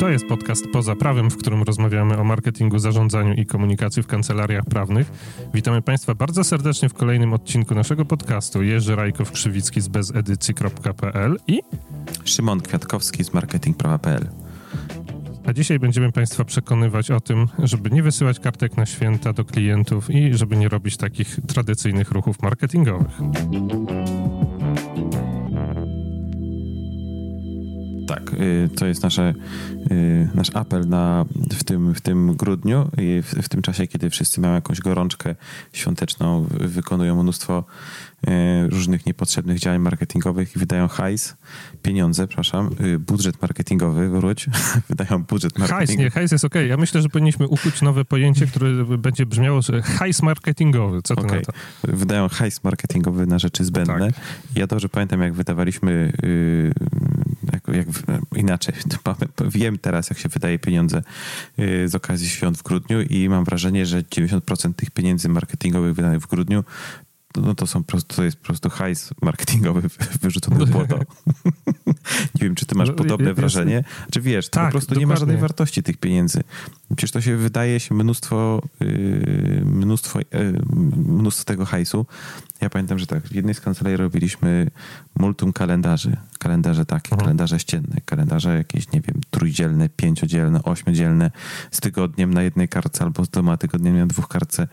To jest podcast Poza Prawem, w którym rozmawiamy o marketingu, zarządzaniu i komunikacji w kancelariach prawnych. Witamy Państwa bardzo serdecznie w kolejnym odcinku naszego podcastu. Jerzy Rajkow-Krzywicki z bezedycji.pl i Szymon Kwiatkowski z marketingprawa.pl. A dzisiaj będziemy Państwa przekonywać o tym, żeby nie wysyłać kartek na święta do klientów i żeby nie robić takich tradycyjnych ruchów marketingowych. Tak, y, to jest nasze, y, nasz apel na, w, tym, w tym grudniu i w, w tym czasie, kiedy wszyscy mają jakąś gorączkę świąteczną, wykonują mnóstwo y, różnych niepotrzebnych działań marketingowych i wydają hajs, pieniądze, przepraszam, budżet marketingowy, wróć, wydają budżet marketingowy. Hajs, nie, hajs jest okej. Okay. Ja myślę, że powinniśmy ukuć nowe pojęcie, które będzie brzmiało hajs marketingowy. Co to okay. na to? Wydają hajs marketingowy na rzeczy zbędne. Tak. Ja dobrze pamiętam, jak wydawaliśmy jak, jak inaczej, wiem teraz, jak się wydaje pieniądze y, z okazji świąt w grudniu i mam wrażenie, że 90% tych pieniędzy marketingowych wydanych w grudniu no to są prosto, to jest po prostu hajs marketingowy wyrzucony w błoto. nie wiem, czy ty masz no, podobne wrażenie. Czy wiesz, to tak, po prostu dokładnie. nie ma żadnej wartości tych pieniędzy. Przecież to się wydaje się mnóstwo, yy, mnóstwo, yy, mnóstwo tego hajsu. Ja pamiętam, że tak, w jednej z kancelarii robiliśmy multum kalendarzy. Kalendarze takie, mhm. kalendarze ścienne, kalendarze jakieś, nie wiem, trójdzielne, pięciodzielne, ośmiodzielne, z tygodniem na jednej kartce albo z dwoma tygodniami na dwóch kartce.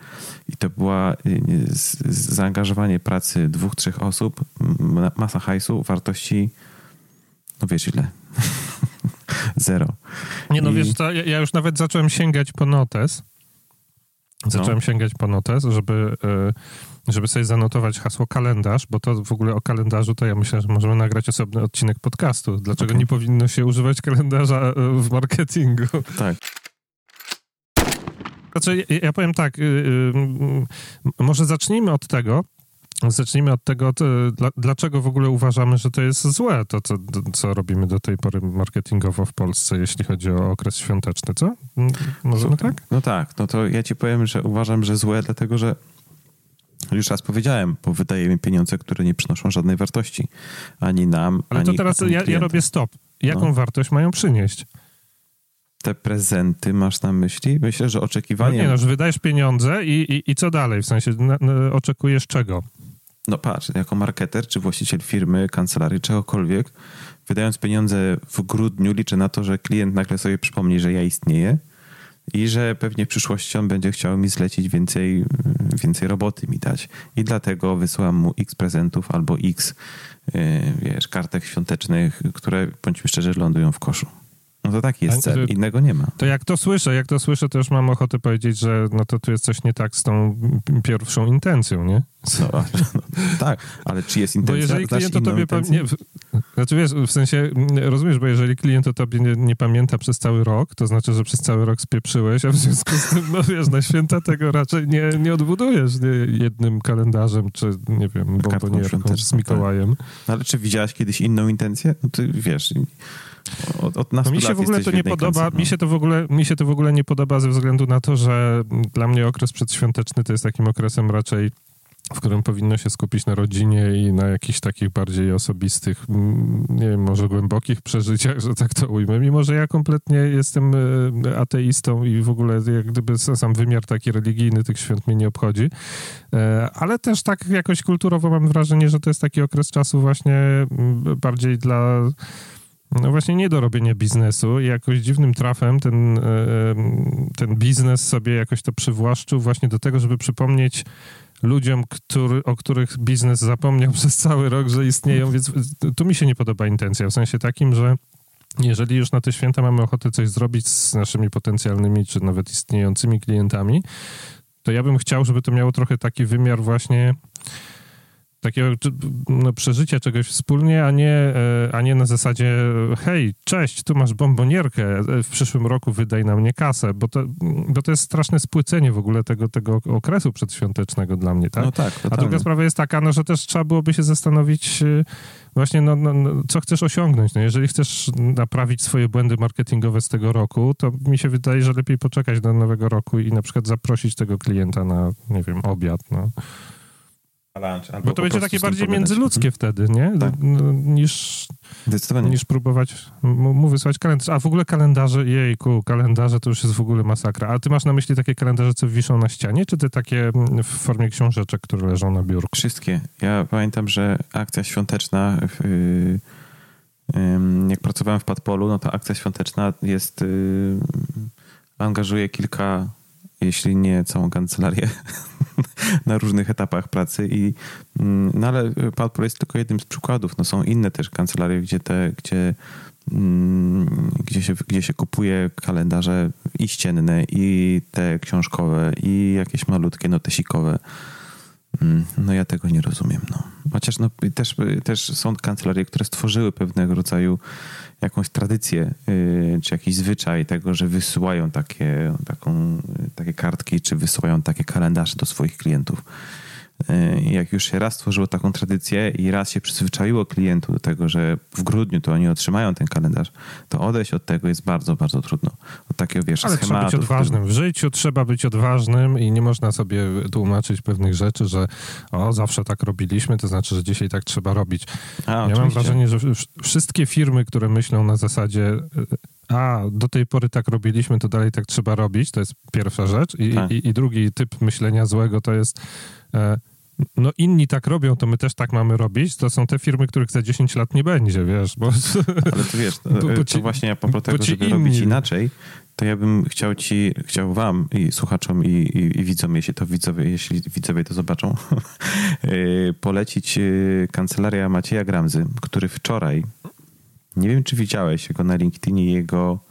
I to była yy, zaangażowanie pracy dwóch, trzech osób, masa hajsu, wartości, no wiesz ile. Zero. Nie no, I... wiesz co, ja już nawet zacząłem sięgać po notes. Zacząłem no. sięgać po notes, żeby, e, żeby sobie zanotować hasło kalendarz, bo to w ogóle o kalendarzu to ja myślę, że możemy nagrać osobny odcinek podcastu. Dlaczego okay. nie powinno się używać kalendarza e, w marketingu? Tak. Znaczy, ja powiem tak, y, y, może zacznijmy od tego, Zacznijmy od tego, dlaczego w ogóle uważamy, że to jest złe, to co, co robimy do tej pory marketingowo w Polsce, jeśli chodzi o okres świąteczny, co? Możemy tak? No tak, no to ja ci powiem, że uważam, że złe, dlatego że już raz powiedziałem, bo wydajemy pieniądze, które nie przynoszą żadnej wartości ani nam, Ale ani to teraz ja, ja, robię stop. Jaką no. wartość mają przynieść? te prezenty masz na myśli? Myślę, że oczekiwanie... No nie, no, że wydajesz pieniądze i, i, i co dalej? W sensie na, na, oczekujesz czego? No patrz, jako marketer, czy właściciel firmy, kancelarii, czegokolwiek, wydając pieniądze w grudniu, liczę na to, że klient nagle sobie przypomni, że ja istnieję i że pewnie w przyszłości on będzie chciał mi zlecić więcej, więcej roboty mi dać. I dlatego wysyłam mu x prezentów albo x, yy, wiesz, kartek świątecznych, które, bądźmy szczerzy, lądują w koszu. No to taki jest cel, innego nie ma. To jak to słyszę, jak to słyszę, to już mam ochotę powiedzieć, że no to tu jest coś nie tak z tą pierwszą intencją, nie? No, no, tak, ale czy jest intencja? Bo jeżeli klient o tobie nie, Znaczy wiesz, w sensie, rozumiesz, bo jeżeli klient o tobie nie, nie, pamięta przez cały rok, to znaczy, że przez cały rok spieprzyłeś, a w związku z tym, no wiesz, na święta tego raczej nie, nie odbudujesz nie, jednym kalendarzem, czy nie wiem, bombonierką z Mikołajem. Tak. Ale czy widziałaś kiedyś inną intencję? No ty wiesz... Od, od no mi się w ogóle to nie podoba, mi się to w ogóle, mi się to w ogóle nie podoba ze względu na to, że dla mnie okres przedświąteczny to jest takim okresem raczej w którym powinno się skupić na rodzinie i na jakichś takich bardziej osobistych, mm, nie wiem, może głębokich przeżyciach, że tak to ujmę. Mimo, że ja kompletnie jestem e, ateistą i w ogóle jak gdyby sam wymiar taki religijny tych świąt mnie nie obchodzi. E, ale też tak jakoś kulturowo mam wrażenie, że to jest taki okres czasu właśnie mm, bardziej dla no właśnie nie do robienia biznesu. I jakoś dziwnym trafem ten, e, ten biznes sobie jakoś to przywłaszczył właśnie do tego, żeby przypomnieć ludziom, który, o których biznes zapomniał przez cały rok, że istnieją, więc tu mi się nie podoba intencja, w sensie takim, że jeżeli już na te święta mamy ochotę coś zrobić z naszymi potencjalnymi, czy nawet istniejącymi klientami, to ja bym chciał, żeby to miało trochę taki wymiar właśnie takiego no, przeżycia czegoś wspólnie, a nie, e, a nie na zasadzie hej, cześć, tu masz bombonierkę, e, w przyszłym roku wydaj na mnie kasę, bo to, bo to jest straszne spłycenie w ogóle tego, tego okresu przedświątecznego dla mnie, tak? No tak a druga sprawa jest taka, no, że też trzeba byłoby się zastanowić e, właśnie, no, no, no, co chcesz osiągnąć. No, jeżeli chcesz naprawić swoje błędy marketingowe z tego roku, to mi się wydaje, że lepiej poczekać do nowego roku i na przykład zaprosić tego klienta na, nie wiem, obiad, no. Lunch. Bo to będzie takie bardziej międzyludzkie wtedy, nie? Tak. Niż, niż próbować mu wysłać kalendarz. A w ogóle kalendarze, jejku, kalendarze to już jest w ogóle masakra. A ty masz na myśli takie kalendarze, co wiszą na ścianie, czy ty takie w formie książeczek, które leżą na biurku? Wszystkie. Ja pamiętam, że akcja świąteczna... Yy jak pracowałem w Padpolu, no to akcja świąteczna jest, y, angażuje kilka, jeśli nie całą kancelarię na różnych etapach pracy i mm, no ale Padpol jest tylko jednym z przykładów. No są inne też kancelarie, gdzie te, gdzie mm, gdzie się, gdzie się kupuje kalendarze i ścienne, i te książkowe, i jakieś malutkie notesikowe. Mm, no ja tego nie rozumiem. No. Chociaż no, też, też są kancelarie, które stworzyły pewnego rodzaju jakąś tradycję, yy, czy jakiś zwyczaj tego, że wysyłają takie, taką, takie kartki, czy wysyłają takie kalendarze do swoich klientów. E, jak już się raz stworzyło taką tradycję i raz się przyzwyczaiło klientu do tego, że w grudniu to oni otrzymają ten kalendarz, to odejść od tego jest bardzo, bardzo trudno. Od takiego, wiesz, Ale schematu. trzeba być odważnym. W życiu trzeba być odważnym i nie można sobie tłumaczyć pewnych rzeczy, że o, zawsze tak robiliśmy, to znaczy, że dzisiaj tak trzeba robić. A, ja oczywiście. mam wrażenie, że wszystkie firmy, które myślą na zasadzie a do tej pory tak robiliśmy, to dalej tak trzeba robić, to jest pierwsza rzecz. I, tak. i, i drugi typ myślenia złego to jest e, no inni tak robią, to my też tak mamy robić, to są te firmy, których za 10 lat nie będzie, wiesz, bo... Ale to wiesz, bo, bo ci, to właśnie a propos tego, żeby inni... robić inaczej, to ja bym chciał ci, chciał wam i słuchaczom i, i, i widzom, jeśli to widzowie, jeśli widzowie to zobaczą, y, polecić y, kancelaria Macieja Gramzy, który wczoraj, nie wiem czy widziałeś jego na LinkedInie, jego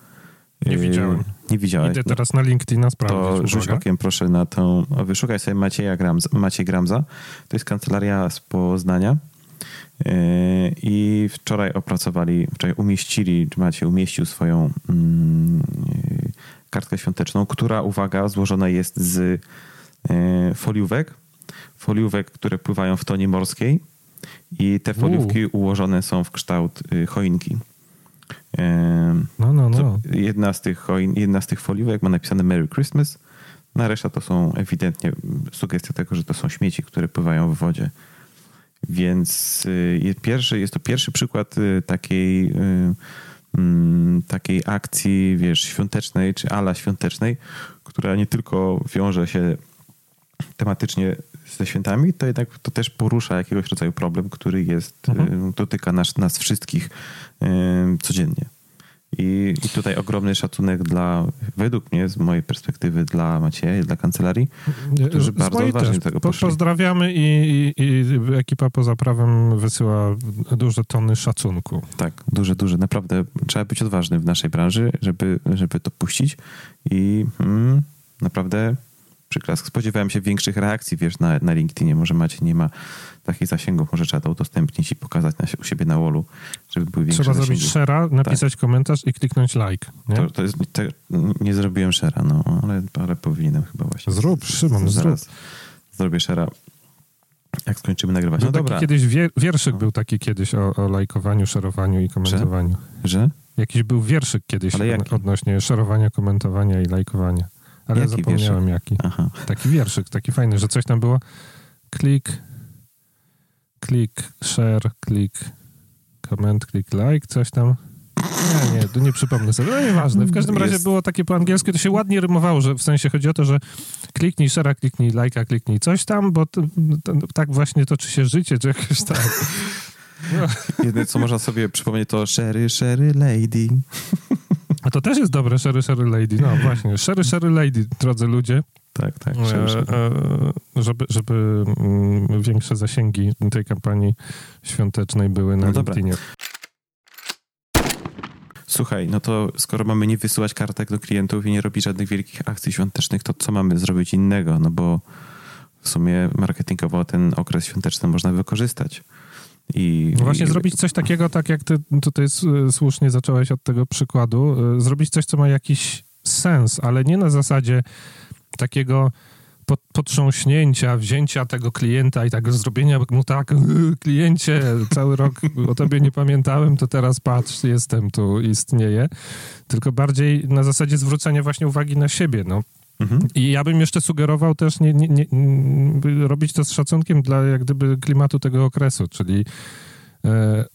nie y, widziałem. Nie widziałeś. Idę teraz na LinkedIna sprawdzić. To rzuć okiem proszę na tą, wyszukaj sobie Macieja Gramza, Maciej Gramza. To jest kancelaria z Poznania. Y, I wczoraj opracowali, wczoraj umieścili, czy Maciej umieścił swoją mm, y, kartkę świąteczną, która, uwaga, złożona jest z foliówek. Foliówek, które pływają w tonie morskiej. I te foliówki U. ułożone są w kształt choinki. No, no, no. Jedna z tych, jedna z tych foliówek ma napisane Merry Christmas, na no, reszta to są ewidentnie sugestie tego, że to są śmieci, które pływają w wodzie. Więc y, jest, pierwszy, jest to pierwszy przykład y, takiej, y, mm, takiej akcji, wiesz, świątecznej czy ala świątecznej, która nie tylko wiąże się tematycznie ze świętami, to jednak to też porusza jakiegoś rodzaju problem, który jest, mhm. dotyka nas, nas wszystkich codziennie. I, I, tutaj ogromny szacunek dla, według mnie, z mojej perspektywy, dla Macieja i dla kancelarii, którzy z bardzo odważnie do tego poszli. Pozdrawiamy i, i, i, ekipa poza prawem wysyła duże tony szacunku. Tak, duże, duże. Naprawdę trzeba być odważnym w naszej branży, żeby, żeby to puścić i mm, naprawdę przyklask. Spodziewałem się większych reakcji, wiesz, na, na LinkedInie. Może macie nie ma takich zasięgów, może trzeba to udostępnić i pokazać na, u siebie na wallu, żeby były większe Trzeba zasięgi. zrobić share'a, napisać tak. komentarz i kliknąć like. Nie, to, to jest, to, nie zrobiłem share'a, no, ale, ale powinienem chyba właśnie. Zrób, Szymon, zrób. Zrobię share'a. Jak skończymy nagrywać. No, dobra. Kiedyś wierszyk był taki kiedyś o, o lajkowaniu, szerowaniu i komentowaniu. Że? że? Jakiś był wierszyk kiedyś odnośnie szerowania, komentowania i lajkowania. Ale jaki zapomniałem wierszyk? jaki. Aha. Taki wierszyk, taki fajny, że coś tam było. Klik, klik, share, klik, comment, klik, like, coś tam. Nie, nie, nie przypomnę sobie. No nieważne. W każdym razie było takie po angielsku, to się ładnie rymowało, że w sensie chodzi o to, że kliknij share, kliknij like'a, kliknij coś tam, bo to, to, tak właśnie toczy się życie, czy jakoś tak. No. Jedyne, co można sobie przypomnieć, to Sherry, Sherry Lady. A to też jest dobre, Sherry, Sherry Lady. No właśnie, Sherry, Sherry Lady, drodzy ludzie. Tak, tak. E, e, żeby, żeby mm, większe zasięgi tej kampanii świątecznej były na no LinkedInie. Słuchaj, no to skoro mamy nie wysyłać kartek do klientów i nie robić żadnych wielkich akcji świątecznych, to co mamy zrobić innego? No bo w sumie marketingowo ten okres świąteczny można wykorzystać. I, no właśnie i... zrobić coś takiego, tak jak ty tutaj słusznie zacząłeś od tego przykładu, e, zrobić coś, co ma jakiś sens, ale nie na zasadzie takiego potrząśnięcia, wzięcia tego klienta i tak zrobienia mu tak, kliencie, cały rok o tobie nie pamiętałem, to teraz patrz, jestem tu, istnieję. Tylko bardziej na zasadzie zwrócenia właśnie uwagi na siebie, no. Mhm. I ja bym jeszcze sugerował też nie, nie, nie, robić to z szacunkiem dla jak gdyby klimatu tego okresu, czyli e,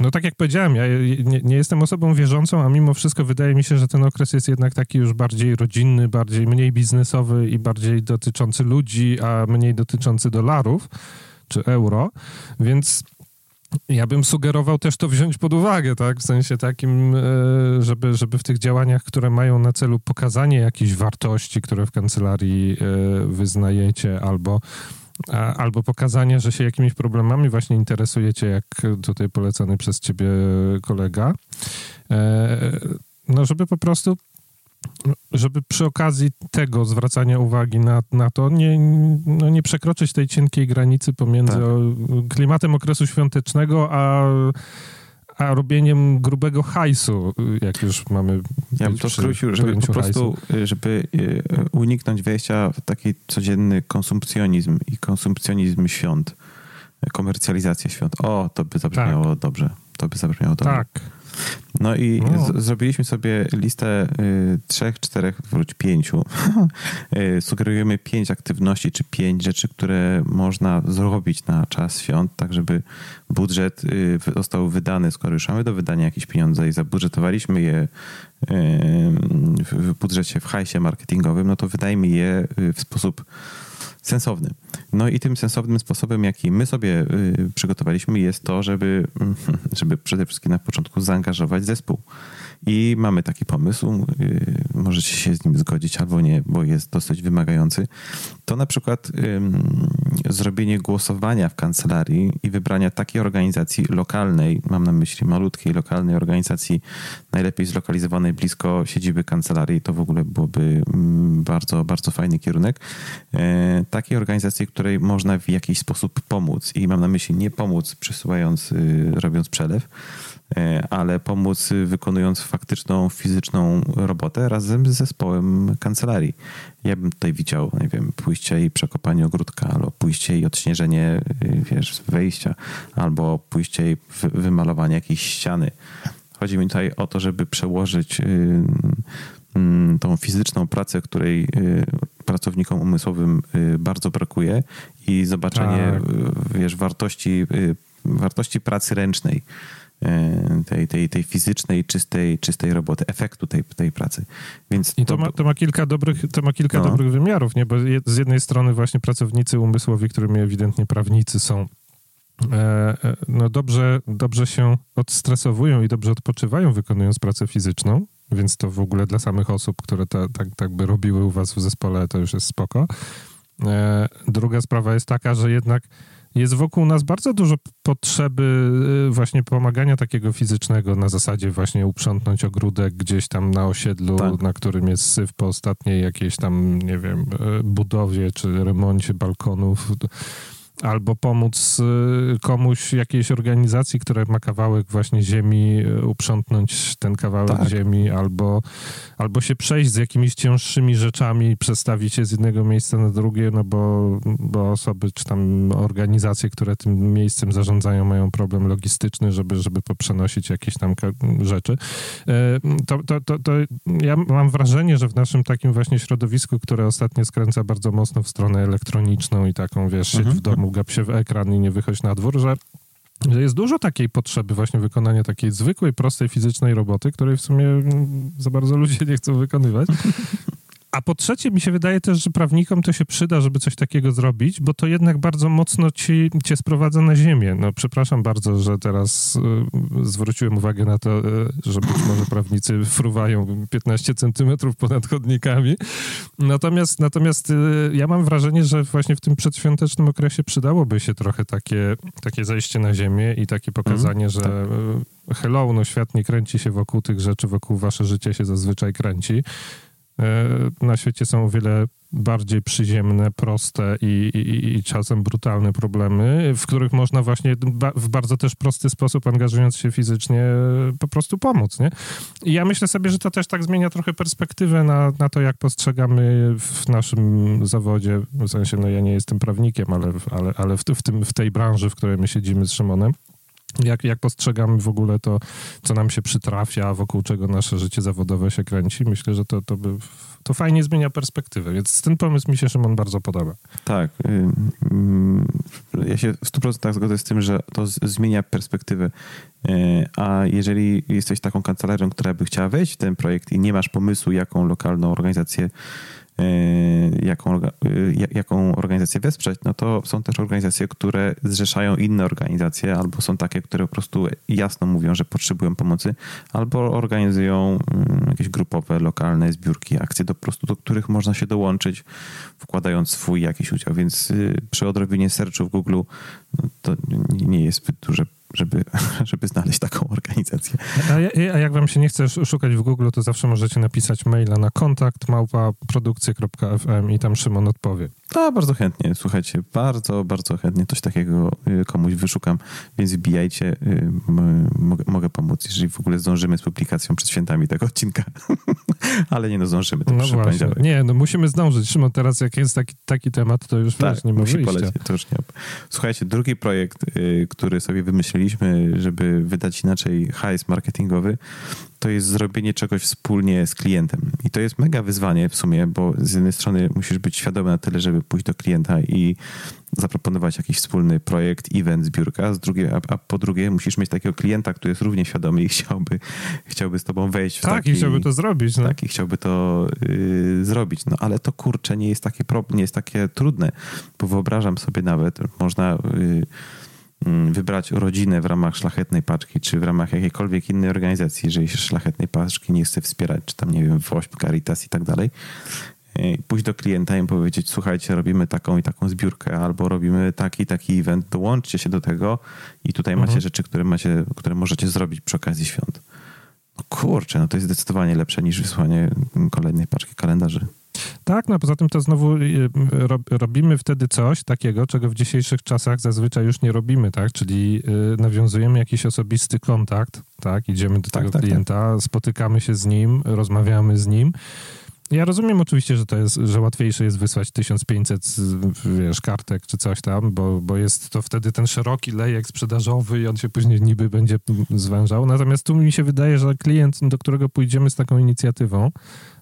no tak jak powiedziałem, ja nie, nie, jestem osobą wierzącą, a mimo wszystko wydaje mi się, że ten okres jest jednak taki już bardziej rodzinny, bardziej mniej biznesowy i bardziej dotyczący ludzi, a mniej dotyczący dolarów czy euro, więc ja bym sugerował też to wziąć pod uwagę, tak? W sensie takim, e, żeby, żeby w tych działaniach, które mają na celu pokazanie jakichś wartości, które w kancelarii e, wyznajecie, albo albo pokazanie, że się jakimiś problemami właśnie interesujecie, jak tutaj polecany przez ciebie kolega. E, no, żeby po prostu żeby przy okazji tego zwracania uwagi na, na to nie, no nie przekroczyć tej cienkiej granicy pomiędzy tak. klimatem okresu świątecznego, a, a robieniem grubego hajsu, jak już mamy. Ja bym to skrócił, żeby po prostu, hajsu. żeby y, uniknąć wejścia w taki codzienny konsumpcjonizm i konsumpcjonizm świąt, komercjalizację świąt. O, to by zabrzmiało tak. dobrze. To by zabrzmiało dobrze. Tak. No i no. zrobiliśmy sobie listę y, trzech, czterech, wróć pięciu. y, sugerujemy pięć aktywności, czy pięć rzeczy, które można zrobić na czas świąt, tak żeby budżet y, został wydany, skoro już mamy do wydania jakieś pieniądze i zabudżetowaliśmy je w budżecie, w hajsie marketingowym, no to wydajmy je w sposób sensowny. No i tym sensownym sposobem, jaki my sobie y, przygotowaliśmy, jest to, żeby, żeby przede wszystkim na początku zaangażować zespół. I mamy taki pomysł, y, możecie się z nim zgodzić albo nie, bo jest dosyć wymagający. To na przykład zrobienie głosowania w kancelarii i wybrania takiej organizacji lokalnej, mam na myśli malutkiej lokalnej organizacji, najlepiej zlokalizowanej blisko siedziby kancelarii, to w ogóle byłoby bardzo, bardzo fajny kierunek. E, takiej organizacji, której można w jakiś sposób pomóc i mam na myśli nie pomóc przesyłając, y, robiąc przelew, E, ale pomóc wykonując faktyczną, fizyczną robotę razem z zespołem kancelarii. Ja bym tutaj widział, nie wiem, pójście i przekopanie ogródka, albo pójście i odśnieżenie, y, wiesz, wejścia, albo pójście i wymalowanie jakiejś ściany. Chodzi mi tutaj o to, żeby przełożyć y, mm, tą fizyczną pracę, której y, pracownikom umysłowym bardzo brakuje i zobaczenie, tak. wiesz, wartości, wartości pracy ręcznej tej, tej, tej fizycznej, czystej, czystej roboty, efektu tej, tej pracy. Więc I to, ma, to ma kilka dobrych, to ma kilka no. dobrych wymiarów, nie? Bo z jednej strony właśnie pracownicy umysłowi, którymi ewidentnie prawnicy są, e, e, no dobrze, dobrze się odstresowują i dobrze odpoczywają wykonując pracę fizyczną, więc to w ogóle dla samych osób, które ta, tak, tak by robiły u was w zespole, to już jest spoko. Druga sprawa jest taka, że jednak jest wokół nas bardzo dużo potrzeby y, właśnie pomagania takiego fizycznego na zasadzie właśnie uprzątnąć ogródek gdzieś tam na osiedlu, tak. na którym jest syf po ostatniej jakiejś tam, nie wiem, y, budowie czy remoncie balkonów albo pomóc y, komuś, jakiejś organizacji, która ma kawałek właśnie ziemi, y, uprzątnąć ten kawałek tak. ziemi, albo, albo się przejść z jakimiś cięższymi rzeczami, przestawić je z jednego miejsca na drugie, no bo, bo osoby, czy tam organizacje, które tym miejscem zarządzają, mają problem logistyczny, żeby, żeby poprzenosić jakieś tam rzeczy. E, to, to, to, to ja mam wrażenie, że w naszym takim właśnie środowisku, które ostatnio skręca bardzo mocno w stronę elektroniczną i taką, wiesz, sieć mhm. w domu, gap się w ekran i nie wychodź na dwór, że że jest dużo takiej potrzeby właśnie wykonania takiej zwykłej, prostej fizycznej roboty, której w sumie za bardzo ludzie nie chcą wykonywać. A po trzecie, mi się wydaje też, że prawnikom to się przyda, żeby coś takiego zrobić, bo to jednak bardzo mocno ci, cię sprowadza na ziemię. No, przepraszam bardzo, że teraz y, zwróciłem uwagę na to, y, że być może prawnicy fruwają 15 centymetrów ponad chodnikami. Natomiast, natomiast y, ja mam wrażenie, że właśnie w tym przedświątecznym okresie przydałoby się trochę takie, takie zejście na ziemię i takie pokazanie, mm, że tak. hello, no świat nie kręci się wokół tych rzeczy, wokół wasze życie się zazwyczaj kręci. E, na świecie są o wiele bardziej przyziemne, proste i, i, i, czasem brutalne problemy, w których można właśnie w bardzo też prosty sposób, angażując się fizycznie, po prostu pomóc, nie? I ja myślę sobie, że to też tak zmienia trochę perspektywę na, na to, jak postrzegamy w naszym zawodzie, w sensie, no ja nie jestem prawnikiem, ale, ale, ale w, w, tym, w tej branży, w której my siedzimy z Szymonem, jak, jak postrzegamy w ogóle to, co nam się przytrafia, wokół czego nasze życie zawodowe się kręci. Myślę, że to, to, by, to fajnie zmienia perspektywę, więc ten pomysł mi się, Szymon, bardzo podoba. Tak. Ja się w 100% zgodzę z tym, że to zmienia perspektywę. E, a jeżeli jesteś taką kancelarią, która by chciała wejść w ten projekt i nie masz pomysłu, jaką lokalną organizację Y, jaką, y, jaką organizację wesprzeć, no to są też organizacje, które zrzeszają inne organizacje, albo są takie, które po prostu jasno mówią, że potrzebują pomocy, albo organizują mm, jakieś grupowe, lokalne zbiórki, akcje, do, po prostu, do których można się dołączyć, wkładając swój jakiś udział. Więc y, przy odrobinie searchu w Google no to nie jest zbyt duże żeby, żeby znaleźć taką organizację. A, a, jak wam się nie chce szukać w Google, to zawsze możecie napisać maila na kontakt małpa produkcje.fm i tam Szymon odpowie. A, bardzo chętnie, słuchajcie, bardzo, bardzo chętnie coś takiego y, komuś wyszukam, więc wbijajcie, y, mogę, mogę pomóc, jeżeli w ogóle zdążymy z publikacją przed świętami tego odcinka. Ale nie no, zdążymy, to no właśnie. Nie, no musimy zdążyć. Szymon, teraz jak jest taki, taki temat, to już tak, wiesz, nie musi polecieć. To już nie. Słuchajcie, drugi projekt, y, który sobie wymyśliliśmy, żeby wydać inaczej hajs marketingowy, to jest zrobienie czegoś wspólnie z klientem. I to jest mega wyzwanie w sumie, bo z jednej strony musisz być świadomy na tyle, żeby pójść do klienta i zaproponować jakiś wspólny projekt, event, zbiórka, z drugiej, a, a, po drugie musisz mieć takiego klienta, który jest równie świadomy i chciałby, chciałby z tobą wejść w tak, taki... i chciałby to zrobić. No. Tak, i chciałby to y, zrobić. No ale to kurczę nie jest takie, nie jest takie trudne, bo wyobrażam sobie nawet, można... Y, Mm, wybrać rodzinę w ramach szlachetnej paczki, czy w ramach jakiejkolwiek innej organizacji, jeżeli się szlachetnej paczki nie chce wspierać, czy tam, nie wiem, WOŚP, Caritas i tak dalej, e, pójść do klienta i powiedzieć, słuchajcie, robimy taką i taką zbiórkę, albo robimy taki taki event, dołączcie się do tego i tutaj mhm. macie rzeczy, które, macie, które możecie zrobić przy okazji świąt. No kurczę, no to jest zdecydowanie lepsze niż wysłanie kolejnej paczki kalendarzy. Tak, no poza tym to znowu y, robimy wtedy coś takiego, czego w dzisiejszych czasach zazwyczaj już nie robimy, tak? Czyli y, nawiązujemy jakiś osobisty kontakt, tak? Idziemy do tak, tego tak, klienta, tak. spotykamy się z nim, rozmawiamy z nim. Ja rozumiem oczywiście, że to jest, że łatwiejsze jest wysłać 1500 wiesz, kartek czy coś tam, bo, bo jest to wtedy ten szeroki lejek sprzedażowy i on się później niby będzie zwężał. Natomiast tu mi się wydaje, że klient, do którego pójdziemy z taką inicjatywą,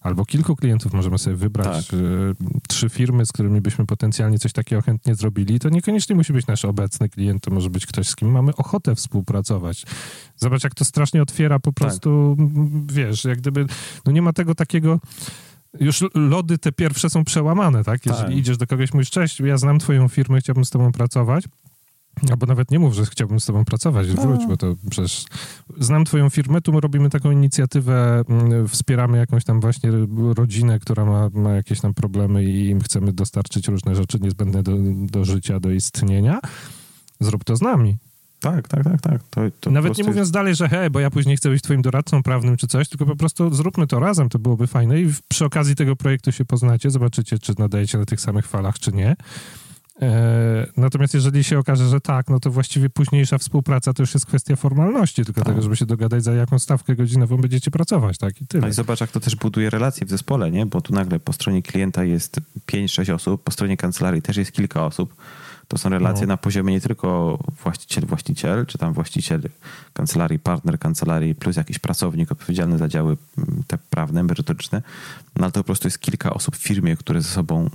albo kilku klientów możemy sobie wybrać, tak. y, trzy firmy, z którymi byśmy potencjalnie coś takiego chętnie zrobili, to niekoniecznie musi być nasz obecny klient, to może być ktoś, z kim mamy ochotę współpracować. Zobacz, jak to strasznie otwiera po tak. prostu, tak. wiesz, jak gdyby, no nie ma tego takiego już lody te pierwsze są przełamane, tak? Jeżeli tak. idziesz do kogoś, mówisz, cześć, ja znam twoją firmę, chciałbym z tobą pracować, Albo nawet nie mów, że chciałbym z tobą pracować, wróć, bo to przecież znam twoją firmę, tu robimy taką inicjatywę, mm, wspieramy jakąś tam właśnie rodzinę, która ma, ma jakieś tam problemy i im chcemy dostarczyć różne rzeczy niezbędne do, do życia, do istnienia. Zrób to z nami. Tak, tak, tak, tak. To, to Nawet nie mówiąc jest... dalej, że hej, bo ja później chcę być twoim doradcą prawnym czy coś, tylko po prostu zróbmy to razem, to byłoby fajne i przy okazji tego projektu się poznacie, zobaczycie, czy nadajecie na tych samych falach, czy nie. E, natomiast jeżeli się okaże, że tak, no to właściwie późniejsza współpraca to już jest kwestia formalności, tylko tak. tego, żeby się dogadać, za jaką stawkę godzinową będziecie pracować, tak? I tyle. No i zobacz, jak to też buduje relacje w zespole, nie? Bo tu nagle po stronie klienta jest 5-6 osób, po stronie kancelarii też jest kilka osób to są relacje no. na poziomie nie tylko właściciel-właściciel, czy tam właściciel kancelarii, partner kancelarii, plus jakiś pracownik odpowiedzialny za działy mm, te prawne, merytoryczne, no ale to po prostu jest kilka osób w firmie, które ze sobą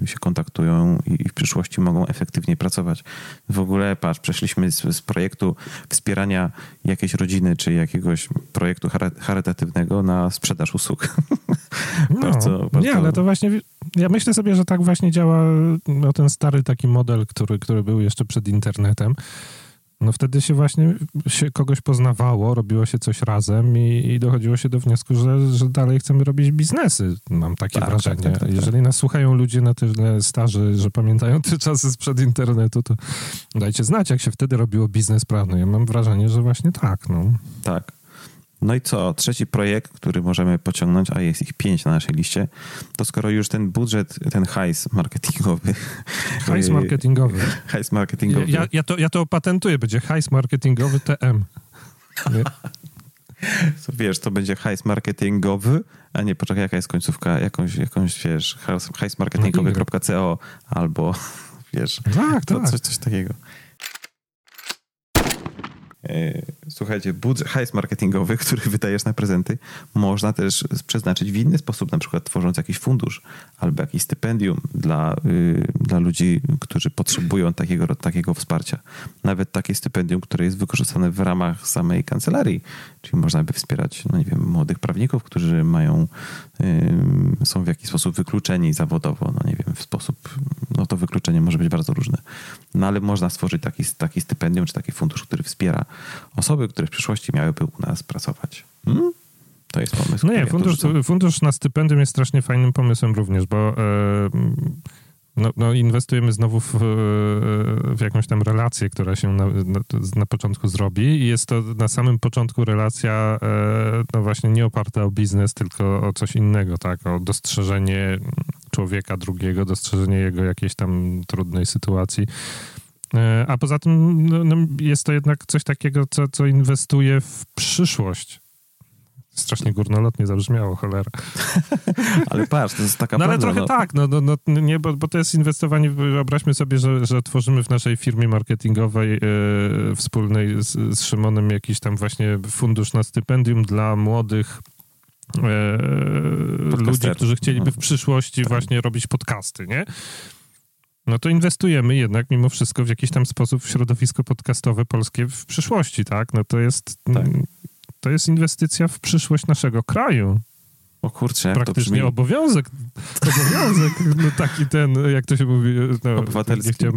yy, się kontaktują i w przyszłości mogą efektywniej pracować. W ogóle, patrz, przeszliśmy z, z projektu wspierania jakiejś rodziny, czy jakiegoś projektu charytatywnego na sprzedaż usług. No, bardzo, bardzo... Nie, ale to właśnie ja myślę sobie, że tak właśnie działa no, ten stary taki model, który, który był jeszcze przed internetem. No wtedy się właśnie się kogoś poznawało, robiło się coś razem i, i dochodziło się do wniosku, że, że dalej chcemy robić biznesy. Mam takie tak, wrażenie. Tak, tak, tak, Jeżeli nas słuchają ludzie na tyle starzy, że pamiętają te czasy sprzed internetu, to dajcie znać, jak się wtedy robiło biznes prawny. Ja mam wrażenie, że właśnie tak. No. Tak. No i co? Trzeci projekt, który możemy pociągnąć, a jest ich pięć na naszej liście, to skoro już ten budżet, ten hajs marketingowy. Hajs marketingowy. hajs marketingowy. Ja, ja, to, ja to opatentuję, będzie hajs marketingowy TM. Co, wiesz, to będzie hajs marketingowy, a nie, poczekaj, jaka jest końcówka, jakąś, jakąś wiesz, hajsmarketingowy.co albo, wiesz, tak, to tak. Coś, coś takiego. E, słuchajcie, budżet, hajs marketingowy, który wydajesz na prezenty, można też przeznaczyć w inny sposób, na przykład tworząc jakiś fundusz albo jakieś stypendium dla, y, dla ludzi, którzy potrzebują takiego, takiego wsparcia. Nawet takie stypendium, które jest wykorzystane w ramach samej kancelarii, czyli można by wspierać, no nie wiem, młodych prawników, którzy mają, y, są w jakiś sposób wykluczeni zawodowo, no nie wiem, w sposób, no to wykluczenie może być bardzo różne. No ale można stworzyć taki, taki stypendium, czy taki fundusz, który wspiera osoby, które w przyszłości miałyby u nas pracować. Hmm? To jest pomysł. No nie, fundusz, fundusz na stypendium jest strasznie fajnym pomysłem również, bo e, no, no, inwestujemy znowu w, w, jakąś tam relację, która się na, na, na, początku zrobi i jest to na samym początku relacja e, no właśnie nie oparta o biznes, tylko o coś innego, tak, o dostrzeżenie człowieka drugiego, dostrzeżenie jego jakiejś tam trudnej sytuacji. E, a poza tym no, no, jest to jednak coś takiego, co, co inwestuje w przyszłość. Strasznie górnolotnie zabrzmiało, cholera. ale patrz, to jest taka No ale trochę no. tak, no, no, no, nie, bo, bo to jest inwestowanie, wyobraźmy sobie, że, że tworzymy w naszej firmie marketingowej e, wspólnej z, z Szymonem jakiś tam właśnie fundusz na stypendium dla młodych e, ludzi, którzy chcieliby w przyszłości tak. właśnie robić podcasty, nie? No to inwestujemy jednak mimo wszystko w jakiś tam sposób w środowisko podcastowe polskie w przyszłości, tak? No to jest, tak. to jest inwestycja w przyszłość naszego kraju. O kurczę, Praktycznie to obowiązek, obowiązek, no taki ten, jak to się mówi, no, obywatelski. Chciałem,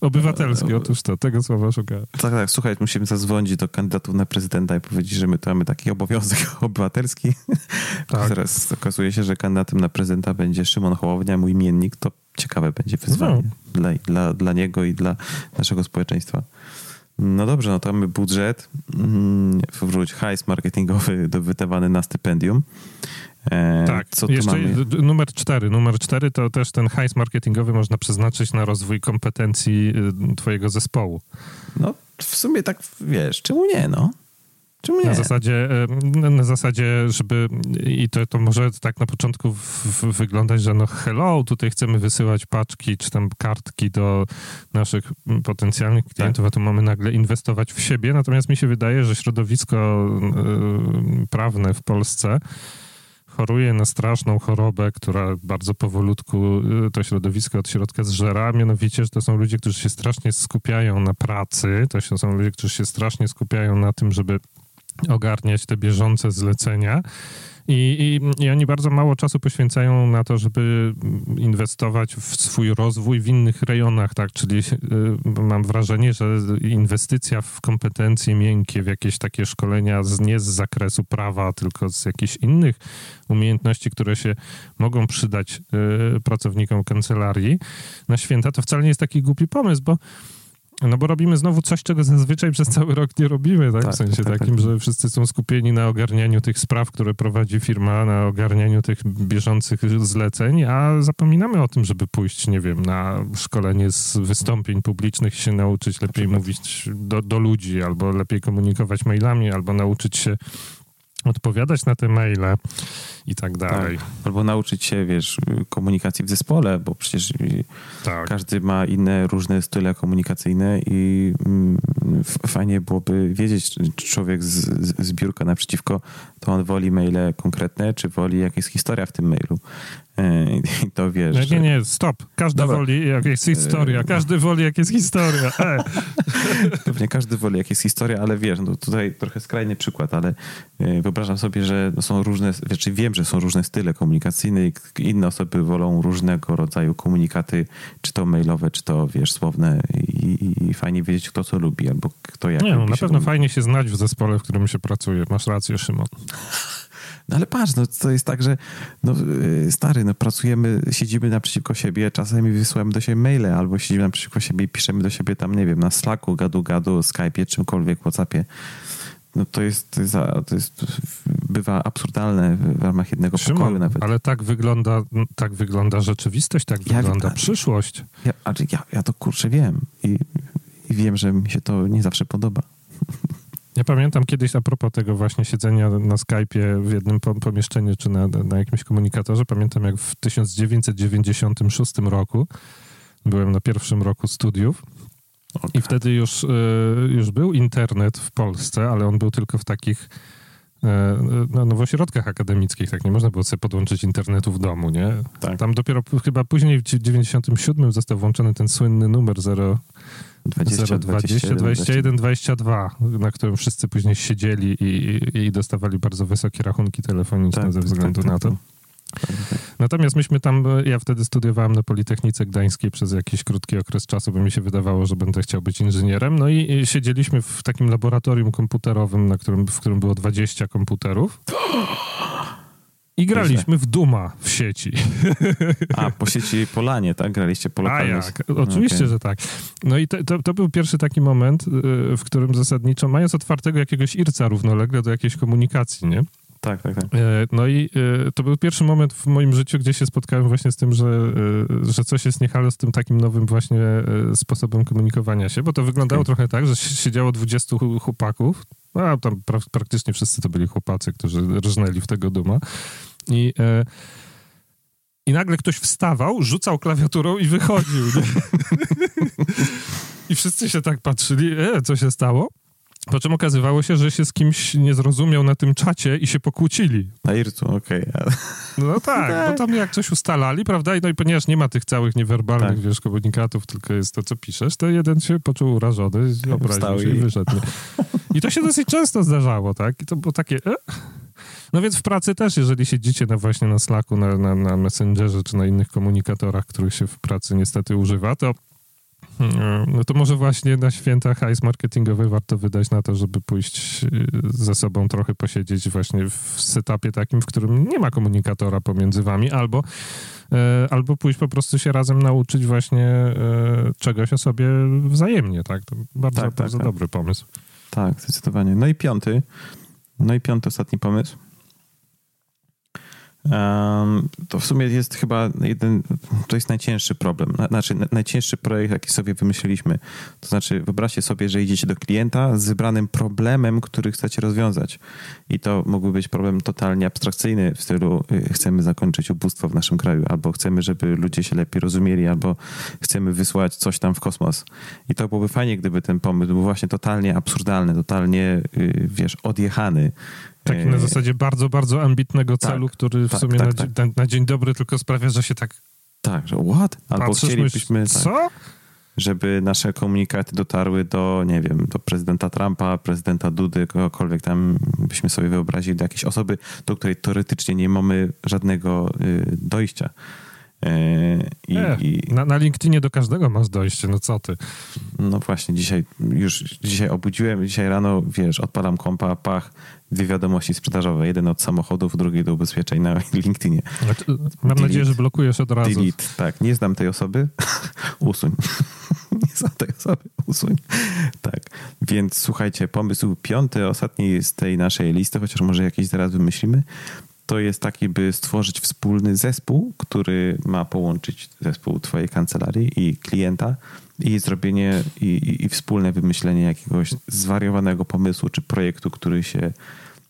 obywatelski, otóż to, tego słowa szukałem. Tak, tak, słuchaj, musimy zadzwonić do kandydatów na prezydenta i powiedzieć, że my to mamy taki obowiązek obywatelski. Tak. Teraz okazuje się, że kandydatem na prezydenta będzie Szymon Hołownia, mój imiennik, to ciekawe będzie wyzwanie no. dla, dla, dla niego i dla naszego społeczeństwa. No dobrze, no to mamy budżet, mm, wróć, hajs marketingowy wydawany na stypendium. E, tak, co tu jeszcze mamy? numer cztery. Numer cztery to też ten hajs marketingowy można przeznaczyć na rozwój kompetencji y, twojego zespołu. No w sumie tak, wiesz, czemu nie, no? Czemu nie? Na zasadzie, na zasadzie, żeby i to, to może tak na początku w, w, wyglądać, że no hello, tutaj chcemy wysyłać paczki czy tam kartki do naszych potencjalnych klientów, tak. a tu mamy nagle inwestować w siebie. Natomiast mi się wydaje, że środowisko y, prawne w Polsce choruje na straszną chorobę, która bardzo powolutku y, to środowisko od środka zżera, mianowicie, że to są ludzie, którzy się strasznie skupiają na pracy, to są ludzie, którzy się strasznie skupiają na tym, żeby ogarniać te bieżące zlecenia. I, i, I, oni bardzo mało czasu poświęcają na to, żeby inwestować w swój rozwój w innych rejonach, tak? Czyli y, mam wrażenie, że inwestycja w kompetencje miękkie, w jakieś takie szkolenia z, nie z zakresu prawa, tylko z jakichś innych umiejętności, które się mogą przydać y, pracownikom kancelarii na święta, to wcale nie jest taki głupi pomysł, bo no bo robimy znowu coś, czego zazwyczaj przez cały rok nie robimy, tak? tak w sensie tak, takim, tak. że wszyscy są skupieni na ogarnianiu tych spraw, które prowadzi firma, na ogarnianiu tych bieżących zleceń, a zapominamy o tym, żeby pójść, nie wiem, na szkolenie z wystąpień publicznych, się nauczyć lepiej mówić do, do ludzi, albo lepiej komunikować mailami, albo nauczyć się odpowiadać na te maile i tak dalej. Tak. Albo nauczyć się, wiesz, komunikacji w zespole, bo przecież tak. każdy ma inne, różne style komunikacyjne i mm, fajnie byłoby wiedzieć, czy człowiek z, z biurka naprzeciwko, to on woli maile konkretne, czy woli jakaś historia w tym mailu. E, I to wiesz. Nie, nie, nie, stop. Każdy Dobra. woli, jak jest historia. E, każdy woli, jak jest historia. E. Pewnie każdy woli, jak jest historia, ale wiesz, no tutaj trochę skrajny przykład, ale e, wyobrażam sobie, że są różne, wiesz, wiem, że są różne style komunikacyjne i inne osoby wolą różnego rodzaju komunikaty, czy to mailowe, czy to, wiesz, słowne i, i fajnie wiedzieć, kto co lubi, albo kto jak Nie, no, na pewno fajnie się znać w zespole, w którym się pracuje. Masz rację, Szymon. No ale patrz, no to jest tak, że no, y, stary, no pracujemy, siedzimy naprzeciwko siebie, czasami wysyłamy do siebie maile, albo siedzimy naprzeciwko siebie i piszemy do siebie tam, nie wiem, na Slacku, gadu, gadu, Skype'ie, czymkolwiek, Whatsappie. No to jest, to jest, to jest, bywa absurdalne w ramach jednego Szymon, pokoju nawet. Ale tak wygląda, tak wygląda rzeczywistość, tak ja wygląda wiem, przyszłość. Ja, ja, ja to kurczę wiem i, i wiem, że mi się to nie zawsze podoba. Ja pamiętam kiedyś a propos tego właśnie siedzenia na Skype'ie w jednym pomieszczeniu czy na, na jakimś komunikatorze, pamiętam jak w 1996 roku byłem na pierwszym roku studiów Okay. I wtedy już, już był internet w Polsce, ale on był tylko w takich no, no w ośrodkach akademickich, tak nie można było sobie podłączyć internetu w domu, nie? Tak. Tam dopiero chyba później w 97 został włączony ten słynny numer 0 20, 20, 21, 22, na którym wszyscy później siedzieli i, i, i dostawali bardzo wysokie rachunki telefoniczne tak, ze względu tak, tak, na to. Tak. Natomiast myśmy tam, ja wtedy studiowałem na Politechnice Gdańskiej przez jakiś krótki okres czasu, bo mi się wydawało, że będę chciał być inżynierem. No i, i siedzieliśmy w takim laboratorium komputerowym, na którym, w którym było 20 komputerów. I graliśmy w Duma w sieci. A, po sieci Polanie, tak? Graliście po lokalnej... A jak? Oczywiście, okay. że tak. No i to, to, to, był pierwszy taki moment, y, w którym zasadniczo, mając otwartego jakiegoś IRCA równolegle do jakiejś komunikacji, nie? Tak, tak, tak. E, no i e, to był pierwszy moment w moim życiu, gdzie się spotkałem właśnie z tym, że, e, że coś jest niehalo z tym takim nowym właśnie sposobem komunikowania się, bo to wyglądało okay. trochę tak, że siedziało 20 chłopaków, a tam pra praktycznie wszyscy to byli chłopacy, którzy rżnęli w tego duma i... I nagle ktoś wstawał, rzucał klawiaturą i wychodził. I wszyscy się tak patrzyli, e, co się stało? Po czym okazywało się, że się z kimś nie zrozumiał na tym czacie i się pokłócili. Na Ircu, okej. Okay. No tak, bo tam jak coś ustalali, prawda? I no i ponieważ nie ma tych całych niewerbalnych, tak. wiesz, komunikatów, tylko jest to, co piszesz, to jeden się poczuł urażony, obraził się i wyszedł. I to się dosyć często zdarzało, tak? I to było takie... E? No więc w pracy też, jeżeli siedzicie na właśnie na Slacku, na, na, na Messengerze czy na innych komunikatorach, których się w pracy niestety używa, to no to może właśnie na święta hajs marketingowy warto wydać na to, żeby pójść y, ze sobą trochę posiedzieć właśnie w setupie takim, w którym nie ma komunikatora pomiędzy wami, albo, e, albo pójść po prostu się razem nauczyć właśnie e, czegoś o sobie wzajemnie, tak? To bardzo, tak, tak bardzo tak, dobry pomysł. Tak, zdecydowanie. No i piąty, no i piąty ostatni pomysł to w sumie jest chyba jeden, to jest najcięższy problem, znaczy najcięższy projekt, jaki sobie wymyśliliśmy. To znaczy, wyobraźcie sobie, że idziecie do klienta z wybranym problemem, który chcecie rozwiązać. I to mógłby być problem totalnie abstrakcyjny w stylu y, chcemy zakończyć ubóstwo w naszym kraju, albo chcemy, żeby ludzie się lepiej rozumieli, albo chcemy wysłać coś tam w kosmos. I to byłoby fajnie, gdyby ten pomysł był właśnie totalnie absurdalny, totalnie, y, wiesz, odjechany Taki na zasadzie bardzo, bardzo ambitnego tak, celu, w tak, sumie tak, na, tak. na, na, dzień dobry tylko sprawia, że się tak... Tak, że what? Albo Patrzysz, chcielibyśmy... Myśl, tak, co? żeby nasze komunikaty dotarły do, nie wiem, do prezydenta Trumpa, prezydenta Dudy, kogokolwiek tam byśmy sobie wyobrazili, do jakiejś osoby, do której teoretycznie nie mamy żadnego y, dojścia. E, I, e, i, na, na LinkedInie do każdego masz dojście, no co ty? No właśnie, dzisiaj już dzisiaj obudziłem, dzisiaj rano, wiesz, odpalam kompa, pach, dwie wiadomości sprzedażowe. Jeden od samochodów, drugi do ubezpieczeń na LinkedInie. Mam delete, nadzieję, że blokujesz od razu. Delete, tak. Nie znam tej osoby, usuń. nie znam tej osoby, usuń. Tak. Więc słuchajcie, pomysł piąty, ostatni z tej naszej listy, chociaż może jakiś zaraz wymyślimy, to jest taki, by stworzyć wspólny zespół, który ma połączyć zespół twojej kancelarii i klienta i zrobienie i, i, i wspólne wymyślenie jakiegoś zwariowanego pomysłu czy projektu, który się,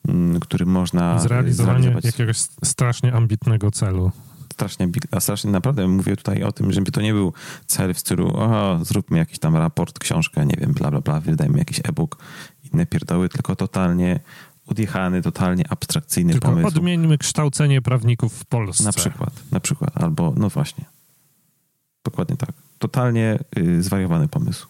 mm, który można zrealizowanie jakiegoś strasznie ambitnego celu. Strasznie, a strasznie naprawdę mówię tutaj o tym, żeby to nie był cel w stylu, o, zróbmy jakiś tam raport, książkę, nie wiem, bla, bla, bla, wydajmy jakiś e-book, inne pierdoły, tylko totalnie odjechany, totalnie abstrakcyjny Tylko pomysł. odmieńmy kształcenie prawników w Polsce. Na przykład, na przykład, albo no właśnie. Dokładnie tak. Totalnie y, zwariowany pomysł.